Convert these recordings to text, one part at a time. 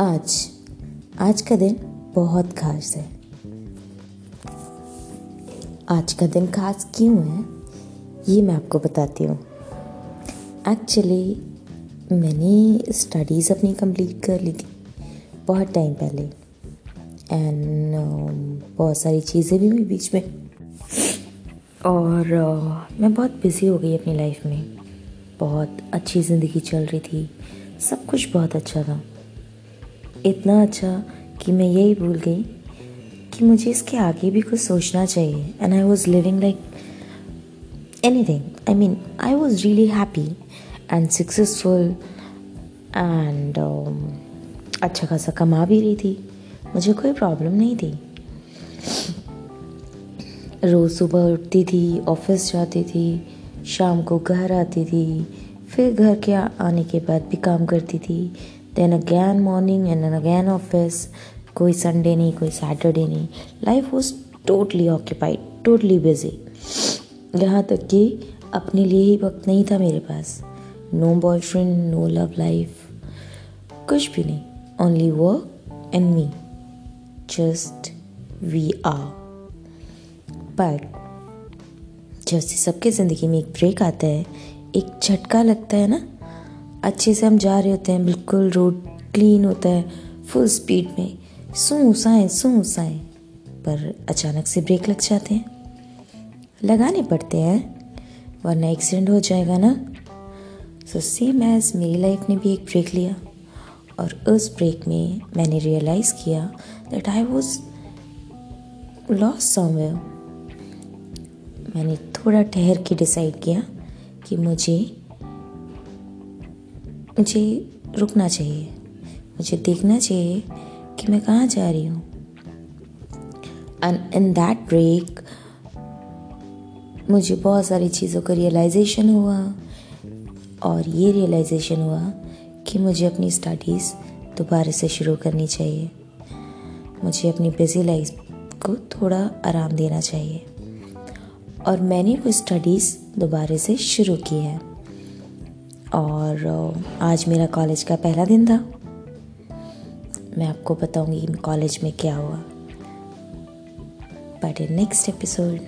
आज आज का दिन बहुत खास है। आज का दिन खास क्यों है ये मैं आपको बताती हूँ। एक्चुअली मैंने स्टडीज़ अपनी कंप्लीट कर ली थी बहुत टाइम पहले। एंड uh, बहुत सारी चीज़ें भी हुई बीच में। और uh, मैं बहुत बिज़ी हो गई अपनी लाइफ में। बहुत अच्छी ज़िंदगी चल रही थी। सब कुछ बहुत अच्छा था। इतना अच्छा कि मैं यही भूल गई कि मुझे इसके आगे भी कुछ सोचना चाहिए। And I was living like anything I mean I was really happy and successful and अच्छा खासा कमा भी रही थी। मुझे कोई प्रॉब्लम नहीं थी। रोज़ सुबह उठती थी ऑफ़िस जाती थी, शाम को घर आती थी, फिर घर के आने के बाद भी काम करती थी। Then again morning and then again office कोई संडे नहीं, कोई सैटरडे नहीं। Life was totally occupied totally busy यहाँ तक कि अपने लिए ही वक्त नहीं था मेरे पास। No boyfriend no love life कुछ भी नहीं। Only work and me just we are but जैसे सबके ज़िंदगी में एक ब्रेक आता है, एक झटका लगता है ना अच्छे से हम जा रहे होते हैं, बिल्कुल रोड क्लीन होता है फुल स्पीड में। सू, साए सू, साए, पर अचानक से ब्रेक लग जाते हैं। लगाने पड़ते हैं, वरना एक्सीडेंट हो जाएगा ना। सो सेम एज मेरी लाइफ ने भी एक ब्रेक लिया। और उस ब्रेक में मैंने रियलाइज़ किया that I was loss somewhere मैंने थोड़ा ठहर के डिसाइड किया कि मुझे मुझे रुकना चाहिए। मुझे देखना चाहिए कि मैं कहाँ जा रही हूँ। एंड इन दैट ब्रेक मुझे बहुत सारी चीज़ों का रियलाइजेशन हुआ। और ये रियलाइजेशन हुआ कि मुझे अपनी स्टडीज़ दोबारा से शुरू करनी चाहिए। मुझे अपनी बिज़ी लाइफ को थोड़ा आराम देना चाहिए। और मैंने वो स्टडीज़ दोबारा से शुरू की है। और आज मेरा कॉलेज का पहला दिन था। मैं आपको बताऊँगी कॉलेज में क्या हुआ। बट इन नेक्स्ट एपिसोड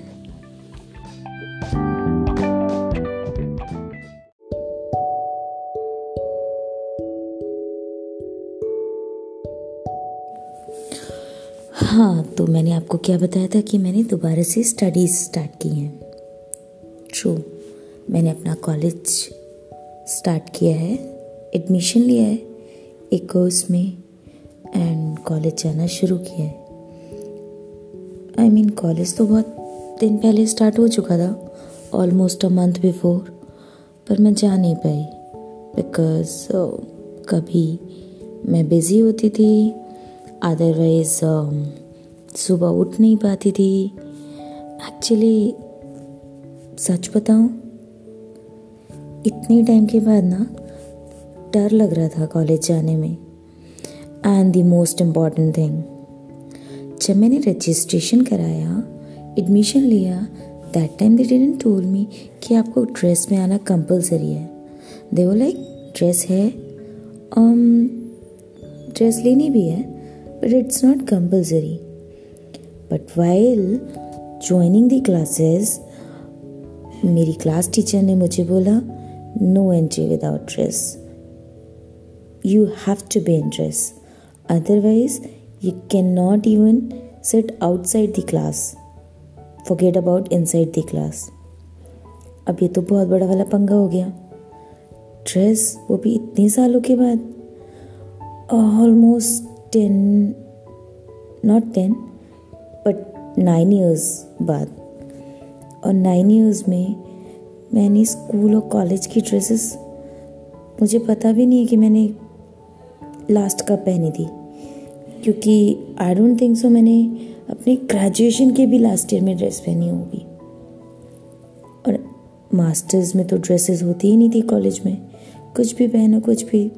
हाँ तो मैंने आपको क्या बताया था कि मैंने दोबारा से स्टडीज़ स्टार्ट की हैं। ट्रू मैंने अपना कॉलेज स्टार्ट किया है एडमिशन लिया है एक कोर्स में एंड कॉलेज जाना शुरू किया है। आई मीन कॉलेज तो बहुत दिन पहले स्टार्ट हो चुका था ऑलमोस्ट अ मंथ बिफोर पर मैं जा नहीं पाई बिकॉज़ uh, कभी मैं बिज़ी होती थी अदरवाइज़ uh, सुबह उठ नहीं पाती थी। एक्चुअली सच बताऊँ इतने टाइम के बाद ना डर लग रहा था कॉलेज जाने में। And the most important thing जब मैंने रजिस्ट्रेशन कराया एडमिशन लिया that time they didn't told me कि आपको ड्रेस में आना कंपलसरी है। दे वो लाइक ड्रेस है um, ड्रेस लेनी भी है but it's not compulsory but while joining the classes मेरी क्लास टीचर ने मुझे बोला no entry without dress. You have to be in dress. Otherwise, you cannot even sit outside the class. Forget about inside the class. अब ये तो बहुत बड़ा वाला पंगा हो गया ड्रेस वो भी इतने सालों के बाद almost ten not ten but nine years बाद और नाइन ईयर्स में मैंने स्कूल और कॉलेज की ड्रेसेस, मुझे पता भी नहीं है कि मैंने लास्ट कब पहनी थी। क्योंकि आई डोंट थिंक सो मैंने अपने ग्रेजुएशन के भी लास्ट ईयर में ड्रेस पहनी होगी। और मास्टर्स में तो ड्रेसेस होती ही नहीं थी कॉलेज में। कुछ भी पहनो, कुछ भी।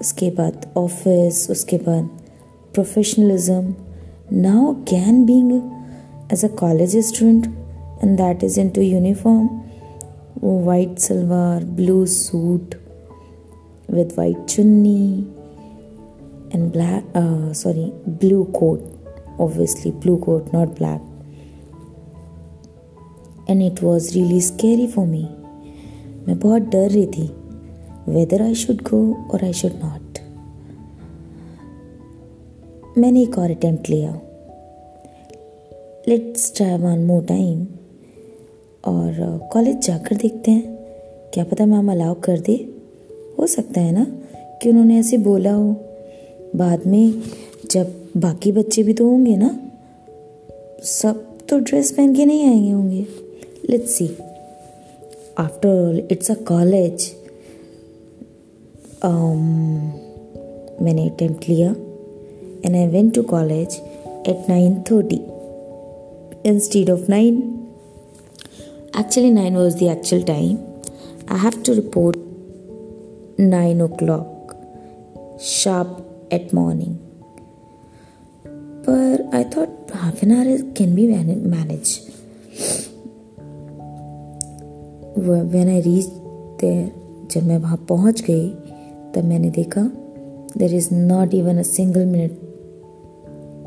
उसके बाद ऑफ़िस उसके बाद professionalism now can being as a college student and that is into uniform white salwar blue suit with white chunni and black uh, sorry blue coat obviously blue coat not black and it was really scary for me मैं बहुत डर रही थी whether I should go और I should not मैंने एक और attempt लिया let's try one more time और कॉलेज जाकर देखते हैं। क्या पता मैम अलाउ कर दे। हो सकता है ना कि उन्होंने ऐसे बोला हो। बाद में जब बाकी बच्चे भी तो होंगे ना, सब तो ड्रेस पहन के नहीं आएँगे होंगे। Let's see after all it's a college मैंने अटेम्प्ट लिया। And I went to college at nine thirty instead of 9 actually 9 was the actual time i have to report 9 o'clock sharp at morning but i thought half an hour can be managed when i reached there जब मैं वहाँ पहुँच गई तब मैंने देखा there is not even a single minute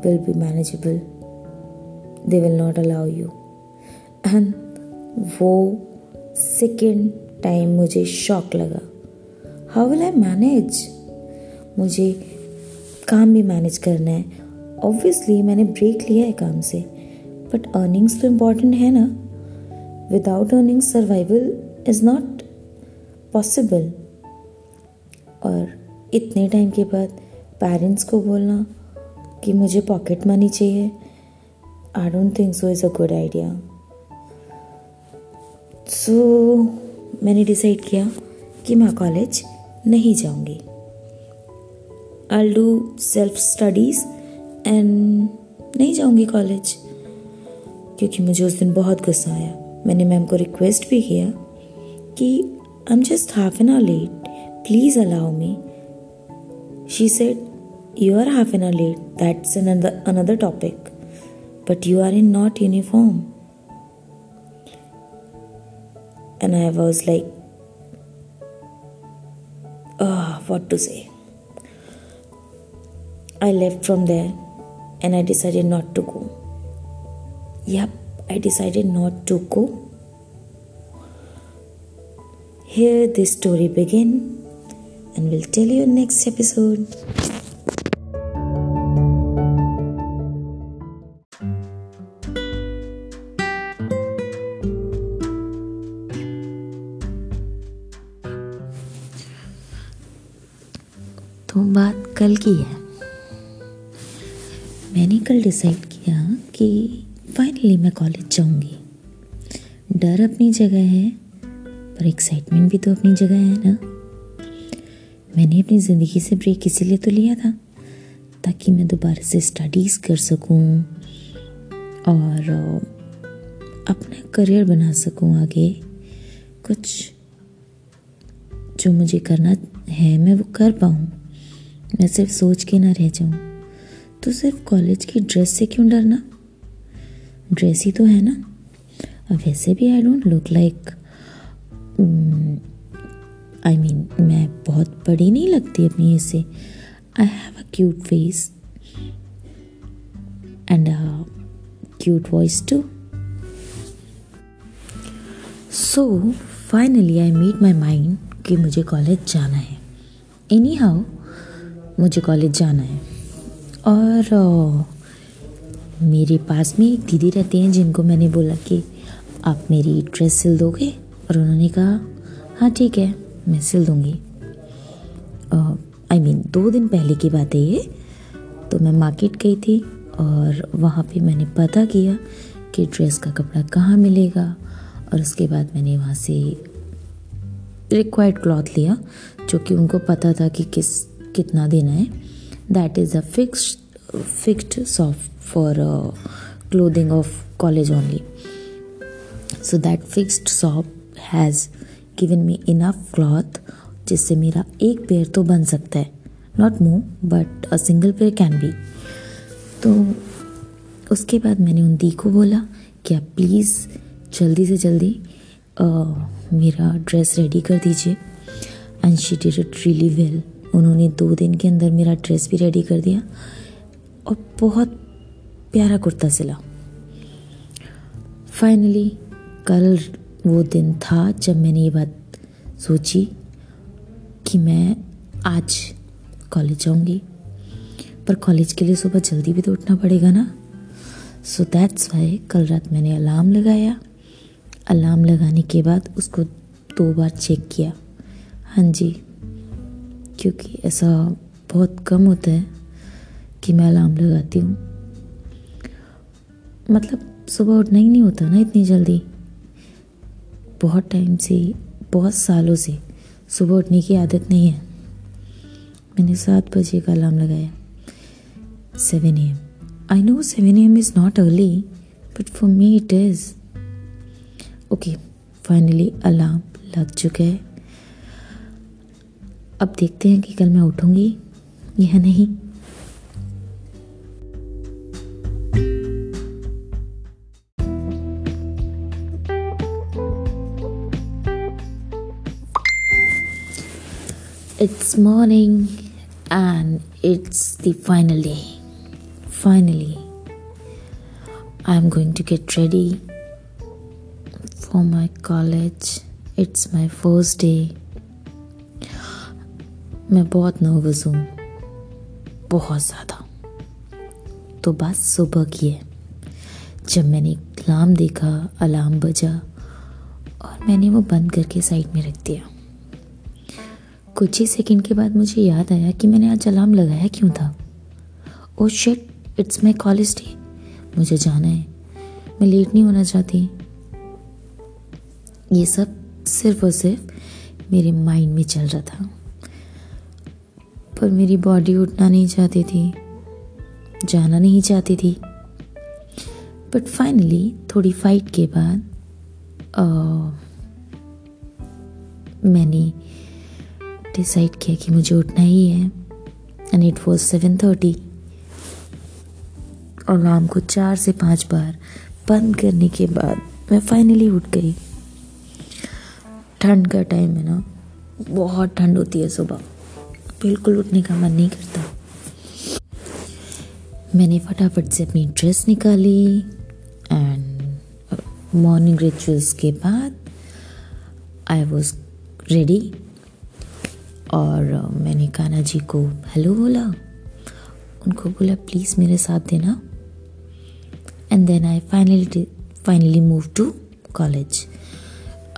will be manageable they will not allow you and वो second time मुझे शॉक लगा। हाउ विल आई मैनेज मुझे काम भी मैनेज करना है। ऑब्वियसली मैंने ब्रेक लिया है काम से। बट अर्निंग्स तो इंपॉर्टेंट है ना? Without earnings survival is not possible और इतने टाइम के बाद पेरेंट्स को बोलना कि मुझे पॉकेट मनी चाहिए। I don't think so is a good idea so so, मैंने डिसाइड किया कि मैं कॉलेज नहीं जाऊँगी। I do self studies and नहीं जाऊँगी कॉलेज क्योंकि मुझे उस दिन बहुत गुस्सा आया। मैंने मैम को रिक्वेस्ट भी किया कि I am just half an hour late please allow me she said you are half an hour late that's another topic but you are in not not And I was like, oh, what to say. I left from there and I decided not to go. Yep, I decided not to go. Here this story begin and we'll tell you next episode. कल की है। मैंने कल decide किया कि finally मैं college जाऊँगी। डर अपनी जगह है, पर एक्साइटमेंट भी तो अपनी जगह है ना। मैंने अपनी ज़िंदगी से ब्रेक इसीलिए तो लिया था, ताकि मैं दोबारा से स्टडीज़ कर सकूँ और अपना करियर बना सकूँ आगे। कुछ जो मुझे करना है, मैं वो कर पाऊँ। मैं सिर्फ़ सोच के ना रह जाऊँ। तो सिर्फ़ कॉलेज की ड्रेस से क्यों डरना? ड्रेस ही तो है ना। अब वैसे भी I don't look like I mean मैं बहुत बड़ी नहीं लगती अपनी एज से। I have a cute face and a cute voice too so finally I meet my mind कि मुझे कॉलेज जाना है। एनी हाउ मुझे कॉलेज जाना है। और मेरे पास में एक दीदी रहती हैं जिनको मैंने बोला कि आप मेरी ड्रेस सिल दोगे? और उन्होंने कहा हाँ ठीक है, मैं सिल दूँगी। आई मीन दो दिन पहले की बात है ये। तो मैं मार्केट गई थी और वहाँ पे मैंने पता किया कि ड्रेस का कपड़ा कहाँ मिलेगा। और उसके बाद मैंने वहाँ से रिक्वायर्ड क्लॉथ लिया, जो कि उनको पता था कि किस कितना देना है? That is a fix fixed soft for clothing of college only so that fixed shop has given me enough cloth जिससे मेरा एक पेयर तो बन सकता है। Not more but a single pair can be तो उसके बाद मैंने उन दी को बोला कि आप प्लीज़ जल्दी से जल्दी uh, मेरा ड्रेस रेडी कर दीजिए। And she did it really well उन्होंने दो दिन के अंदर मेरा ड्रेस भी रेडी कर दिया और बहुत प्यारा कुर्ता सिला। फाइनली कल वो दिन था जब मैंने ये बात सोची कि मैं आज कॉलेज जाऊँगी। पर कॉलेज के लिए सुबह जल्दी भी तो उठना पड़ेगा ना। सो दैट्स वाई कल रात मैंने अलार्म लगाया। अलार्म लगाने के बाद उसको दो बार चेक किया। हाँ जी। क्योंकि ऐसा बहुत कम होता है कि मैं अलार्म लगाती हूँ। मतलब सुबह उठना ही नहीं होता ना इतनी जल्दी। बहुत टाइम से, बहुत सालों से सुबह उठने की आदत नहीं है। मैंने सात बजे का अलार्म लगाया। Seven A M I know seven M is not early but for me it is okay finally alarm लग चुका है। अब देखते हैं कि कल मैं उठूँगी यह नहीं। It's morning and it's the final day finally I am going to get ready for my college it's my first day मैं बहुत नर्वस हूँ। बहुत ज़्यादा। तो बात सुबह की है। जब मैंने अलार्म देखा अलार्म बजा और मैंने वो बंद करके साइड में रख दिया। कुछ ही सेकंड के बाद मुझे याद आया कि मैंने आज अलार्म लगाया क्यों था। ओ shit it's my college day मुझे जाना है। मैं लेट नहीं होना चाहती। ये सब सिर्फ़ और सिर्फ़ मेरे माइंड में चल रहा था। पर मेरी बॉडी उठना नहीं चाहती थी, जाना नहीं चाहती थी। बट फाइनली थोड़ी फाइट के बाद मैंने डिसाइड किया कि मुझे उठना ही है and it was seven thirty और अलार्म को चार से पाँच बार बंद करने के बाद मैं फाइनली उठ गई। ठंड का टाइम है ना, बहुत ठंड होती है सुबह। बिल्कुल उठने का मन नहीं करता। मैंने फटाफट से अपनी ड्रेस निकाली एंड मॉर्निंग रिचुअल्स के बाद आई वॉज़ रेडी और uh, मैंने काना जी को हेलो बोला। उनको बोला प्लीज़ मेरे साथ देना। And then I finally finally move to college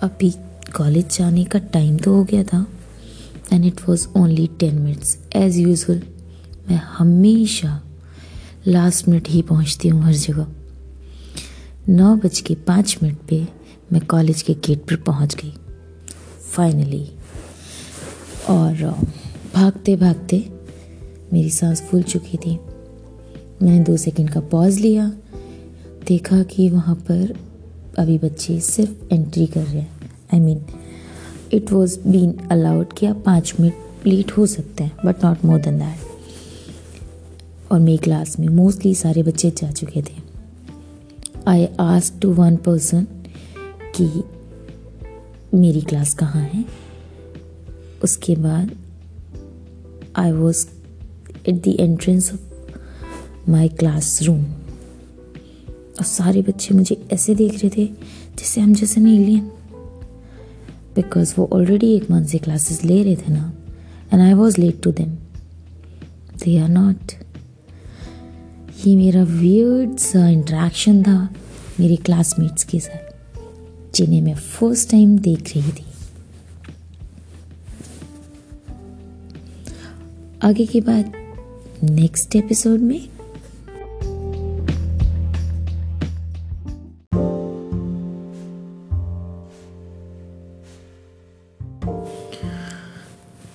अभी कॉलेज जाने का टाइम तो हो गया था। And it was only ten minutes as usual मैं हमेशा लास्ट मिनट ही पहुँचती हूँ हर जगह। नौ बज के पाँच मिनट पे मैं कॉलेज के गेट पर पहुँच गई। फाइनली और भागते भागते मेरी सांस फूल चुकी थी। मैंने दो सेकंड का पॉज लिया। देखा कि वहाँ पर अभी बच्चे सिर्फ़ एंट्री कर रहे हैं। I I mean mean, it was been allowed कि आप पाँच मिनट लेट हो सकते हैं but not more than that और मेरी क्लास में मोस्टली सारे बच्चे जा चुके थे। I ask to one person कि मेरी क्लास कहाँ है? उसके बाद I was at the entrance of my classroom और सारे बच्चे मुझे ऐसे देख रहे थे जैसे हम जैसे नहीं एलियन बिकॉज़ वो ऑलरेडी एक मंथ से क्लासेस ले रहे थे ना and I was late to them they are not ये मेरा वियर्ड सा इंट्रैक्शन था मेरे क्लासमेट्स के साथ, जिन्हें मैं फ़र्स्ट टाइम देख रही थी। आगे की बात नेक्स्ट एपिसोड में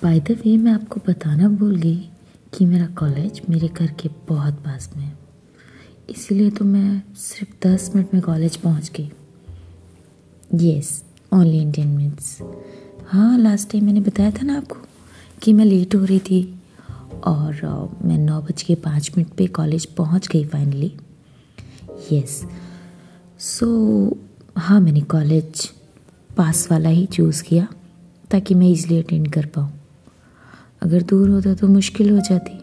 बाय द वे मैं आपको बताना भूल गई कि मेरा कॉलेज मेरे घर के बहुत पास में है। इसीलिए तो मैं सिर्फ़ दस मिनट में कॉलेज पहुँच गई। Yes only in ten minutes हाँ लास्ट टाइम मैंने बताया था ना आपको कि मैं लेट हो रही थी और uh, मैं नौ बज के पाँच मिनट पे कॉलेज पहुँच गई फाइनली यस सो हाँ मैंने कॉलेज पास वाला ही चूज़ किया ताकि मैं इजली अटेंड कर पाऊँ। अगर दूर होता तो मुश्किल हो जाती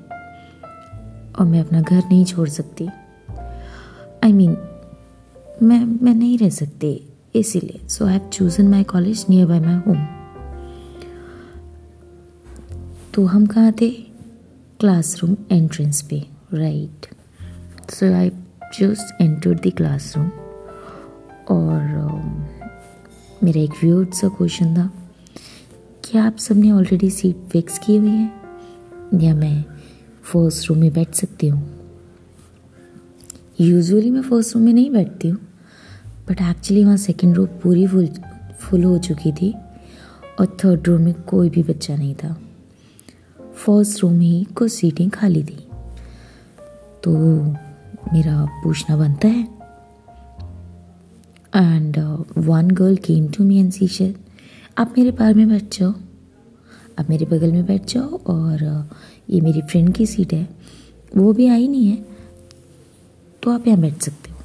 और मैं अपना घर नहीं छोड़ सकती। आई I मीन mean, मैं मैं नहीं रह सकती इसीलिए। So I have chosen my college near by my home तो हम कहाँ थे? क्लासरूम एंट्रेंस पे right so I just enter the classroom और uh, मेरा एक व्यूड सा क्वेश्चन था। क्या आप सबने ऑलरेडी सीट फिक्स की हुई है, या मैं फ़र्स्ट रूम में बैठ सकती हूँ? यूजुअली मैं फ़र्स्ट रूम में नहीं बैठती हूँ बट एक्चुअली वहाँ सेकेंड रो पूरी फुल फुल हो चुकी थी, और थर्ड रो में कोई भी बच्चा नहीं था। फ़र्स्ट रूम में ही कुछ सीटें खाली थी। तो मेरा पूछना बनता है and one girl came to me and she said आप मेरे पार में बैठ जाओ। आप मेरे बगल में बैठ जाओ और ये मेरी फ्रेंड की सीट है। वो भी आई नहीं है तो आप यहाँ बैठ सकते हो।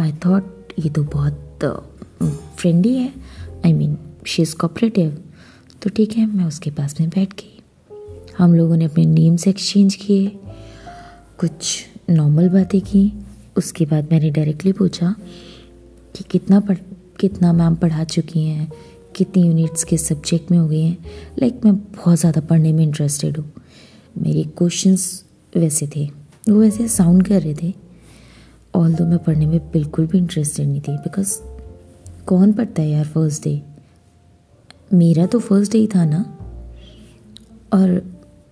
आई थॉट ये तो बहुत फ्रेंडली है। I mean she is cooperative तो ठीक है, मैं उसके पास में बैठ गई। हम लोगों ने अपने नेम्स एक्सचेंज किए, कुछ नॉर्मल बातें की। उसके बाद मैंने डायरेक्टली पूछा कि कितना पढ़ कितना मैम पढ़ा चुकी हैं, कितनी यूनिट्स के सब्जेक्ट में हो गई हैं लाइक मैं बहुत ज़्यादा पढ़ने में इंटरेस्टेड हूँ। मेरे क्वेश्चंस वैसे थे, वो वैसे साउंड कर रहे थे ऑल दो मैं पढ़ने में बिल्कुल भी इंटरेस्टेड नहीं थी बिकॉज़ कौन पढ़ता है यार फ़र्स्ट डे मेरा तो फ़र्स्ट डे ही था ना। और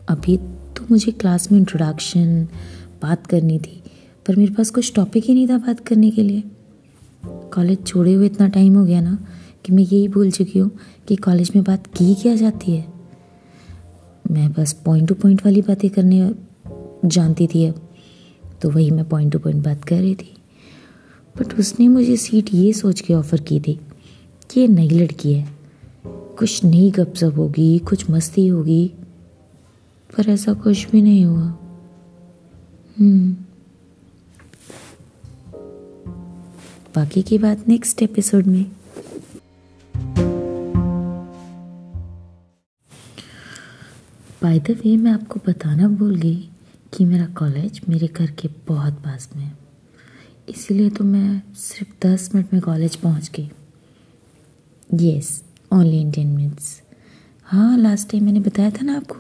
अभी तो मुझे क्लास में इंट्रोडक्शन बात करनी थी, पर मेरे पास कुछ टॉपिक ही नहीं था बात करने के लिए। कॉलेज छोड़े हुए इतना टाइम हो गया ना कि मैं यही भूल चुकी हूँ कि कॉलेज में बात की क्या जाती है। मैं बस पॉइंट टू पॉइंट वाली बातें करने जानती थी अब तो वही मैं पॉइंट टू पॉइंट बात कर रही थी। बट उसने मुझे सीट ये सोच के ऑफ़र की थी कि ये नई लड़की है। कुछ नई गपशप होगी, कुछ मस्ती होगी, पर ऐसा कुछ भी नहीं हुआ। हम्म। बाकी की बात नेक्स्ट एपिसोड में। बाय द वे मैं आपको बताना भूल गई कि मेरा कॉलेज मेरे घर के बहुत पास में है। इसीलिए तो मैं सिर्फ़ दस मिनट में कॉलेज पहुँच गई। Yes only in ten minutes हाँ लास्ट टाइम मैंने बताया था ना आपको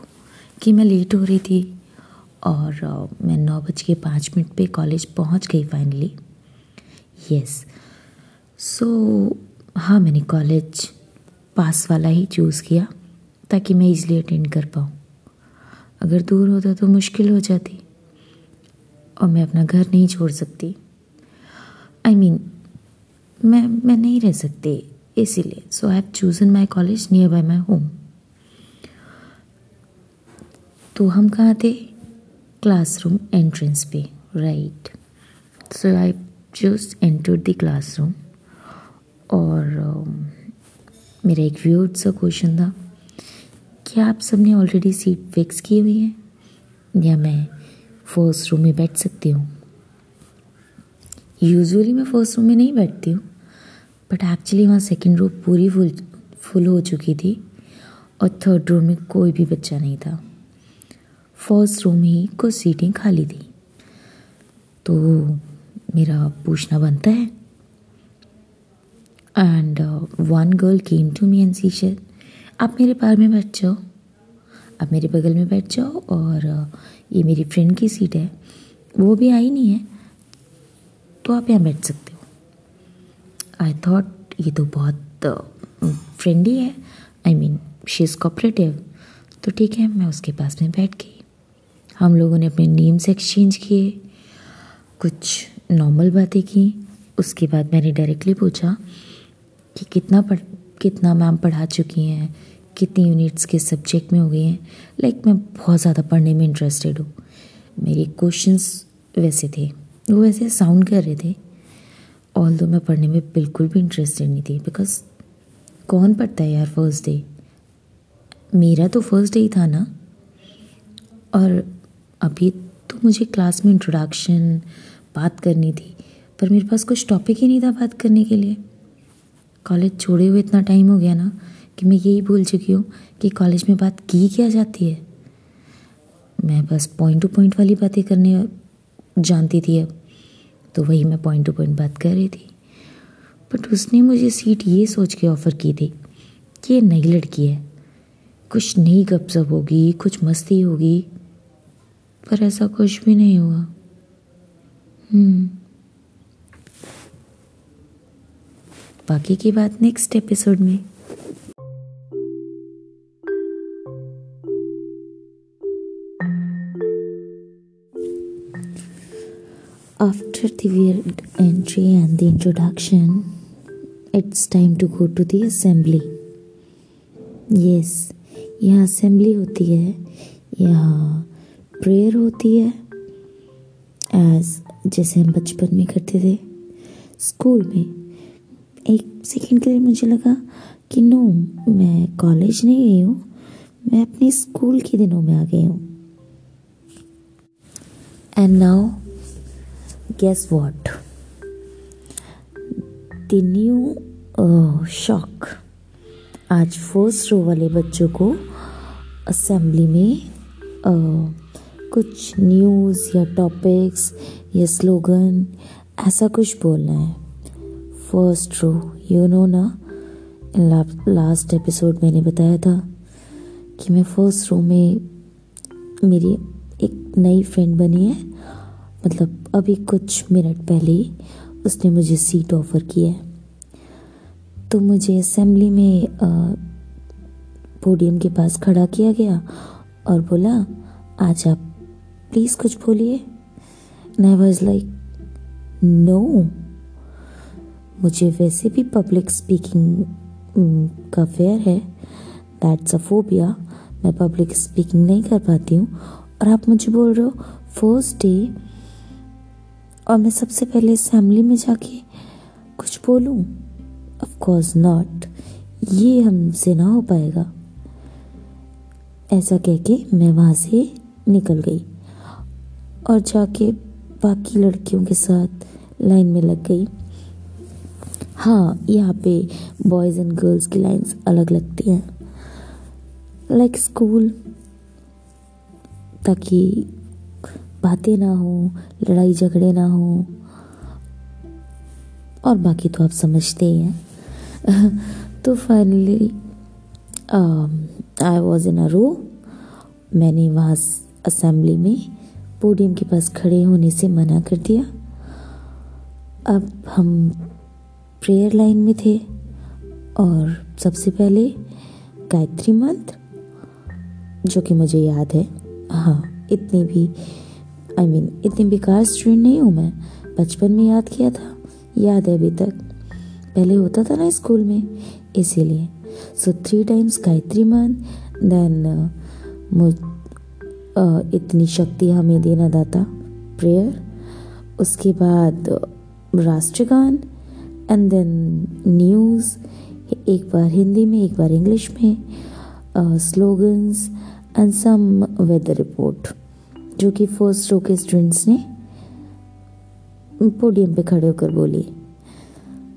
कि मैं लेट हो रही थी और uh, मैं नौ बज के पाँच मिनट पे कॉलेज पहुँच गई फाइनली यस सो हाँ मैंने कॉलेज पास वाला ही चूज़ किया ताकि मैं इजली अटेंड कर पाऊँ। अगर दूर होता तो मुश्किल हो जाती और मैं अपना घर नहीं छोड़ सकती। आई I मीन mean, मैं मैं नहीं रह सकती इसीलिए so I have chosen my college near by my home तो हम कहाँ थे? क्लासरूम एंट्रेंस पे right so I just entered the classroom और uh, मेरा एक व्यूड सा क्वेश्चन था क्या आप सबने ऑलरेडी सीट फिक्स की हुई है? या मैं फ़र्स्ट रूम में बैठ सकती हूँ? यूजुअली मैं फ़र्स्ट रूम में नहीं बैठती हूँ बट एक्चुअली वहाँ सेकेंड रो पूरी फुल फुल हो चुकी थी और थर्ड रो में कोई भी बच्चा नहीं था। फ़र्स्ट रूम में ही कुछ सीटें खाली थी। तो मेरा पूछना बनता है। And one girl came to me and she आप मेरे पार में बैठ जाओ। आप मेरे बगल में बैठ जाओ और ये मेरी फ्रेंड की सीट है। वो भी आई नहीं है तो आप यहाँ बैठ सकते हो। आई थॉट ये तो बहुत फ्रेंडली है। I mean she is cooperative तो ठीक है, मैं उसके पास में बैठ गई। हम लोगों ने अपने नेम्स एक्सचेंज किए। कुछ नॉर्मल बातें की। उसके बाद मैंने डायरेक्टली पूछा कि कितना पढ़, कितना मैम पढ़ा चुकी हैं, कितनी यूनिट्स के सब्जेक्ट में हो गई हैं। लाइक मैं बहुत ज़्यादा पढ़ने में इंटरेस्टेड हूँ। मेरे क्वेश्चंस वैसे थे, वो वैसे साउंड कर रहे थे ऑल दो मैं पढ़ने में बिल्कुल भी इंटरेस्टेड नहीं थी बिकॉज़ कौन पढ़ता है यार फ़र्स्ट डे मेरा तो फ़र्स्ट डे ही था ना। और अभी तो मुझे क्लास में इंट्रोडक्शन बात करनी थी, पर मेरे पास कुछ टॉपिक ही नहीं था बात करने के लिए। कॉलेज छोड़े हुए इतना टाइम हो गया ना, कि मैं यही भूल चुकी हूँ कि कॉलेज में बात की क्या जाती है। मैं बस पॉइंट टू पॉइंट वाली बातें करने जानती थी अब तो वही मैं पॉइंट टू पॉइंट बात कर रही थी। बट उसने मुझे सीट ये सोच के ऑफ़र की थी कि ये नई लड़की है। कुछ नई गपशप होगी, कुछ मस्ती होगी, पर ऐसा कुछ भी नहीं हुआ। बाकी की बात नेक्स्ट एपिसोड में। After the weird entry and the introduction it's time to go to the assembly yes यह असेंबली होती है, यह प्रेयर होती है एज जैसे हम बचपन में करते थे स्कूल में। एक सेकेंड के लिए मुझे लगा कि नो मैं कॉलेज नहीं गई हूँ मैं अपने स्कूल के दिनों में आ गई हूँ। And now guess what the new shock आज फ़र्स्ट रो वाले बच्चों को असेंबली में uh, कुछ न्यूज़ या टॉपिक्स या स्लोगन ऐसा कुछ बोलना है। फ़र्स्ट रो यू नो ना लास्ट एपिसोड मैंने बताया था कि मैं फ़र्स्ट रो में मेरी एक नई फ्रेंड बनी है। मतलब अभी कुछ मिनट पहले ही उसने मुझे सीट ऑफ़र की है। तो मुझे असेंबली में पोडियम के पास खड़ा किया गया और बोला, आज आप प्लीज़ कुछ बोलिए। आई वॉज़ लाइक नो मुझे वैसे भी पब्लिक स्पीकिंग का फेयर है। दैट्स अ फोबिया मैं पब्लिक स्पीकिंग नहीं कर पाती हूँ। और आप मुझे बोल रहे हो फ़र्स्ट डे और मैं सबसे पहले असेंबली में जाके कुछ बोलूँ? ऑफ़ कोर्स नॉट ये हमसे ना हो पाएगा। ऐसा कह के मैं वहाँ से निकल गई। और जाके बाकी लड़कियों के साथ लाइन में लग गई। हाँ यहाँ पे बॉयज़ एंड गर्ल्स की लाइंस अलग लगती हैं। लाइक स्कूल ताकि बातें ना हो, लड़ाई झगड़े ना हो। और बाकी तो आप समझते ही हैं। तो फाइनली आई वॉज़ इन अ रो मैंने वहाँ असेंबली में पोडियम के पास खड़े होने से मना कर दिया। अब हम प्रेयर लाइन में थे और सबसे पहले गायत्री मंत्र जो कि मुझे याद है। हाँ इतनी भी आई I मीन mean, इतनी बेकार स्टूडेंट नहीं हूँ मैं। बचपन में याद किया था। याद है अभी तक। पहले होता था ना स्कूल में इसीलिए। सो थ्री टाइम्स गायत्री मन देन मुझ इतनी शक्ति हमें देना दाता प्रेयर उसके बाद राष्ट्रगान एंड देन न्यूज़ एक बार हिंदी में, एक बार इंग्लिश में slogans and some weather report जो कि फ़र्स्ट रो के स्टूडेंट्स ने पोडियम पे खड़े होकर बोली।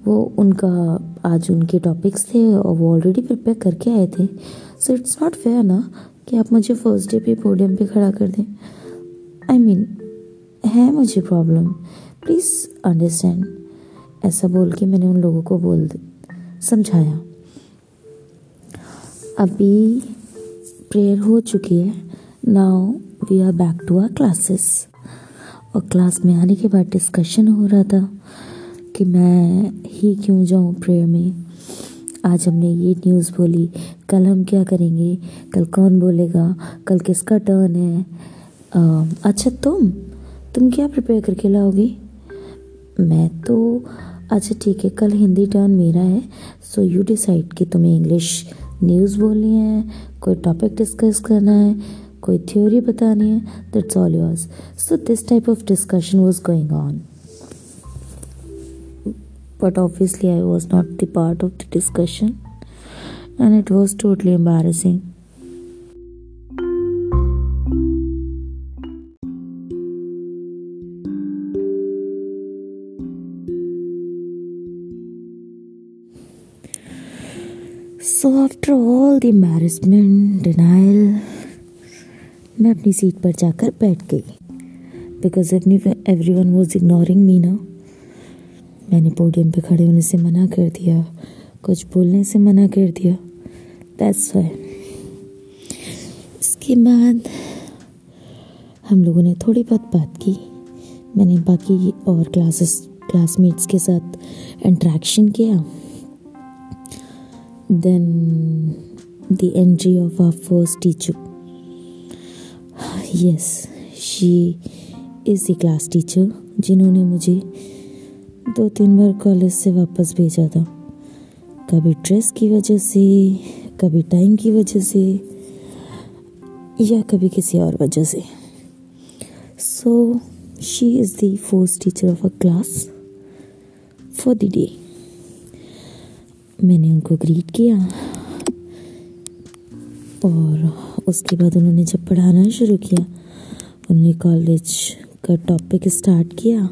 वो उनका, आज उनके टॉपिक्स थे और वो ऑलरेडी प्रिपेयर करके आए थे। सो इट्स नॉट फेयर ना कि आप मुझे फ़र्स्ट डे पे पोडियम पे खड़ा कर दें। आई I मीन mean, है मुझे प्रॉब्लम प्लीज़ अंडरस्टैंड ऐसा बोल के मैंने उन लोगों को बोल समझाया। अभी प्रेयर हो चुकी है। Now we are back to our classes और क्लास में आने के बाद डिस्कशन हो रहा था कि मैं ही क्यों जाऊँ प्रेयर में। आज हमने ये न्यूज़ बोली कल हम क्या करेंगे? कल कौन बोलेगा? कल किसका टर्न है? आ, अच्छा तुम? तुम क्या प्रिपेयर करके लाओगी? मैं तो अच्छा ठीक है कल हिंदी टर्न मेरा है सो यू डिसाइड कि तुम्हें इंग्लिश न्यूज़ बोलनी है कोई टॉपिक डिस्कस करना है कोई थ्योरी बतानी है that's all yours so this type of discussion was going on but obviously I was not the part of the discussion and it was totally embarrassing. So after all the embarrassment denial मैं अपनी seat पर जाकर बैठ गई because every one was ignoring me ना मैंने podium पे खड़े होने से मना कर दिया। कुछ बोलने से मना कर दिया। दैट्स वाई इसके बाद हम लोगों ने थोड़ी बहुत बात की। मैंने बाकी और क्लासेस क्लासमेट्स के साथ इंट्रैक्शन किया। Then the entry of our first teacher yes she is the class teacher जिन्होंने मुझे दो तीन बार कॉलेज से वापस भेजा था। कभी ड्रेस की वजह से, कभी टाइम की वजह से, या कभी किसी और वजह से। So she is the first teacher of a class for the day मैंने उनको ग्रीट किया और उसके बाद उन्होंने जब पढ़ाना शुरू किया, उन्होंने कॉलेज का टॉपिक स्टार्ट किया।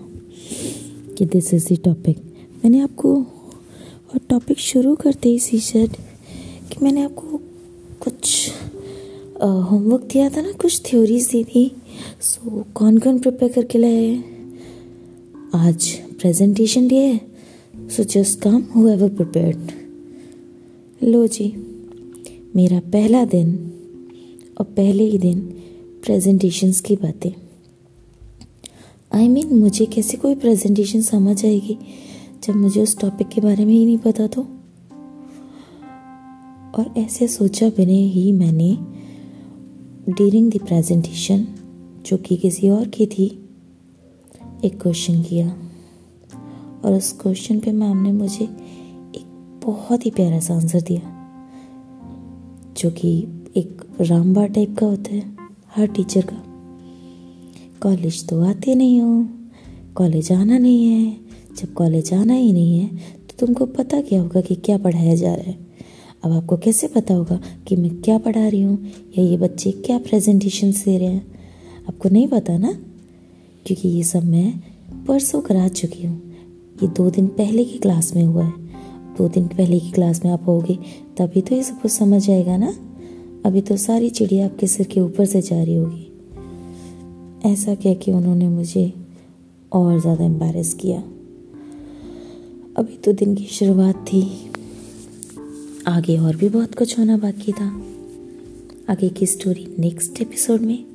कि दिस इज़ द टॉपिक मैंने आपको और टॉपिक शुरू करते ही सी सेड कि मैंने आपको कुछ होमवर्क दिया था ना कुछ थ्योरीज दी थी। सो so, कौन कौन प्रिपेयर करके लाए आज प्रेजेंटेशन डे है। So just come whoever prepared लो जी मेरा पहला दिन और पहले ही दिन प्रेजेंटेशंस की बातें। आई I मीन mean, मुझे कैसे कोई प्रेजेंटेशन समझ आएगी? जब मुझे उस टॉपिक के बारे में ही नहीं पता तो? और ऐसे सोचा बिना ही मैंने ड्यूरिंग द प्रेजेंटेशन जो कि किसी और की थी एक क्वेश्चन किया। और उस क्वेश्चन पे मैम ने मुझे एक बहुत ही प्यारा सा आंसर दिया जो कि एक रामबार टाइप का होता है हर टीचर का। कॉलेज तो आते नहीं हो। कॉलेज आना नहीं है। जब कॉलेज आना ही नहीं है तो तुमको पता क्या होगा कि क्या पढ़ाया जा रहा है। अब आपको कैसे पता होगा कि मैं क्या पढ़ा रही हूँ या ये बच्चे क्या प्रेजेंटेशन दे रहे हैं? आपको नहीं पता ना? क्योंकि ये सब मैं परसों करा चुकी हूँ। ये दो दिन पहले की क्लास में हुआ है। दो दिन पहले की क्लास में आप होगे, तभी तो ये सब कुछ समझ आएगा ना? अभी तो सारी चिड़िया आपके सिर के ऊपर से जा रही होगी। ऐसा कह के उन्होंने मुझे और ज़्यादा एम्बेरस किया। अभी तो दिन की शुरुआत थी। आगे और भी बहुत कुछ होना बाकी था। आगे की स्टोरी नेक्स्ट एपिसोड में।